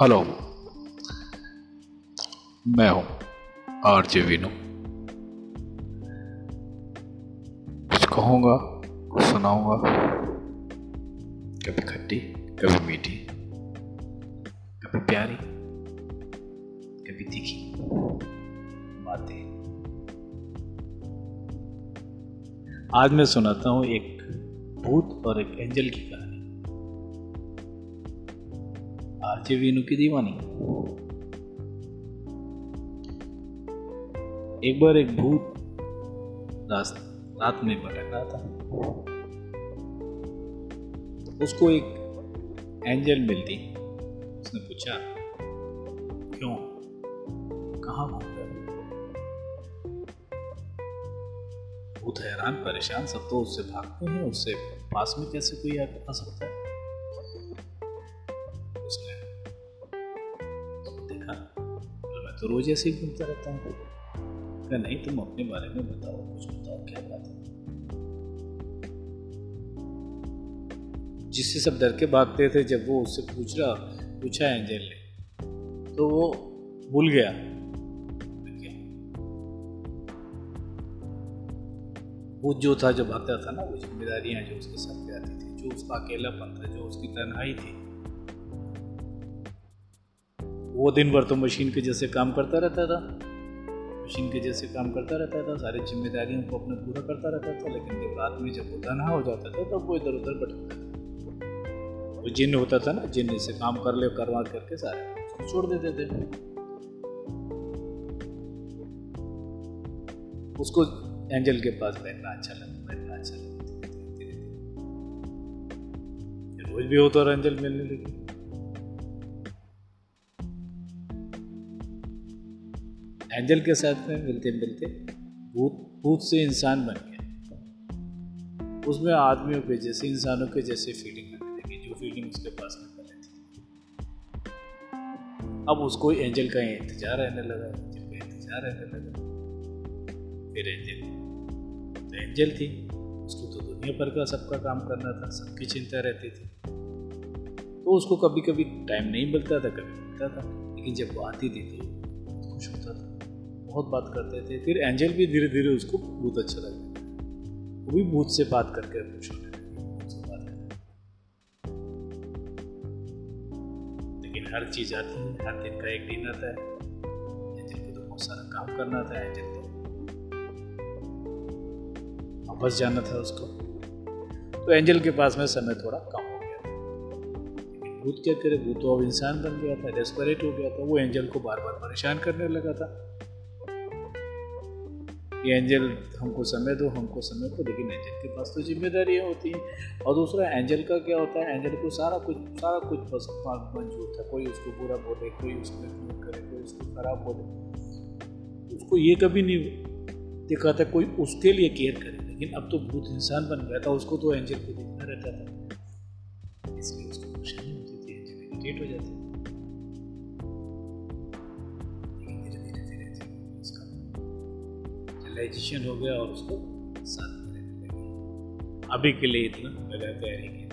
Hello, मैं हूँ RJ विनो। कुछ कहूँगा, कुछ सुनाऊँगा, कभी खट्टी, कभी मीठी, कभी प्यारी, कभी तीखी बातें। आज मैं सुनाता हूँ एक भूत और एक एंजल की कहानी। आरजे वीनू की दीवानी एक बार एक भूत रात में भटक रहा था उसको एक एंजल मिलती उसने पूछा क्यों कहा घूम रहे भूत हैरान परेशान सब तो उससे भागते हैं उससे पास में कैसे कोई आ सकता है तो रोज ऐसे ही घूमता रहता हूँ। क्या नहीं, तुम अपने बारे में बताओ कुछ बताओ, क्या बात है? जिससे सब डर के भागते थे, जब वो उससे पूछ रहा, पूछा एंजल ने तो वो भूल गया। वो जो था, जो भागता था ना, वो जिम्मेदारियाँ जो उसके पे आती थी, जो उसका अकेलापन था, जो उसकी तन्हाई थी वो दिन भर तो मशीन के जैसे काम करता रहता था। मशीन के जैसे काम करता रहता था, सारी जिम्मेदारियों को अपने पूरा करता रहता था, लेकिन जब रात में जब वो तनहा हो जाता था, तब तो वो इधर उधर भटकता था। वो जिन होता था ना, जिन से काम कर ले, करवा करके सारे छोड़ देते थे। उसको एंजल के पास बैठना अच्छा लगता बैठना अच्छा लगता रोज भी होता और एंजल मिलने लगी एंजल के साथ में मिलते मिलते भूत भूत से इंसान बन गया। उसमें आदमियों के जैसे, इंसानों के जैसे फीलिंग आने लगी, जो फीलिंग उसके पास में पहले थी। अब उसको एंजल का इंतज़ार रहने लगा, एंजल का इंतज़ार रहने लगा। फिर एंजल तो एंजल थी। उसको तो दुनिया भर का सबका काम करना था, सबकी चिंता रहती थी। तो उसको कभी कभी टाइम नहीं मिलता था, कभी मिलता था। लेकिन जब वो आती थी तो खुश होता था। बहुत बात करते थे, फिर एंजल भी धीरे धीरे उसको बहुत अच्छा लगा। वो भी भूत से बात करके खुश होने लेकिन हर चीज़ आती है हर दिन का एक दिन आता है। एंजल को तो बहुत सारा काम करना था, एंजल तो वापस जाना था उसको। तो एंजल के पास में समय थोड़ा कम हो गया। था भूत क्या करे, भूत तो अब इंसान बन गया था डेस्परेट हो गया था। वो एंजल को बार बार परेशान करने लगा था। कि एंजल हमको समय दो, हमको समय दो लेकिन एंजल के पास तो जिम्मेदारियाँ होती हैं। और दूसरा, एंजल का क्या होता है? एंजल को सारा कुछ सारा कुछ बस मंजूर था। कोई उसको बुरा बोले, कोई उसको इग्नोर करे, कोई उसको खराब बोले। उसको ये कभी नहीं देखा था, कोई उसके लिए केयर करे। लेकिन अब तो भूत इंसान बन गया था, उसको तो एंजल को देखना रहता था। इसलिए उसको परेशानी होती थी, एंजल इरिटेट हो जाती रियलाइजेशन हो गया और उसको साथ में रहने लगे अभी के लिए इतना लगा तैयारी की।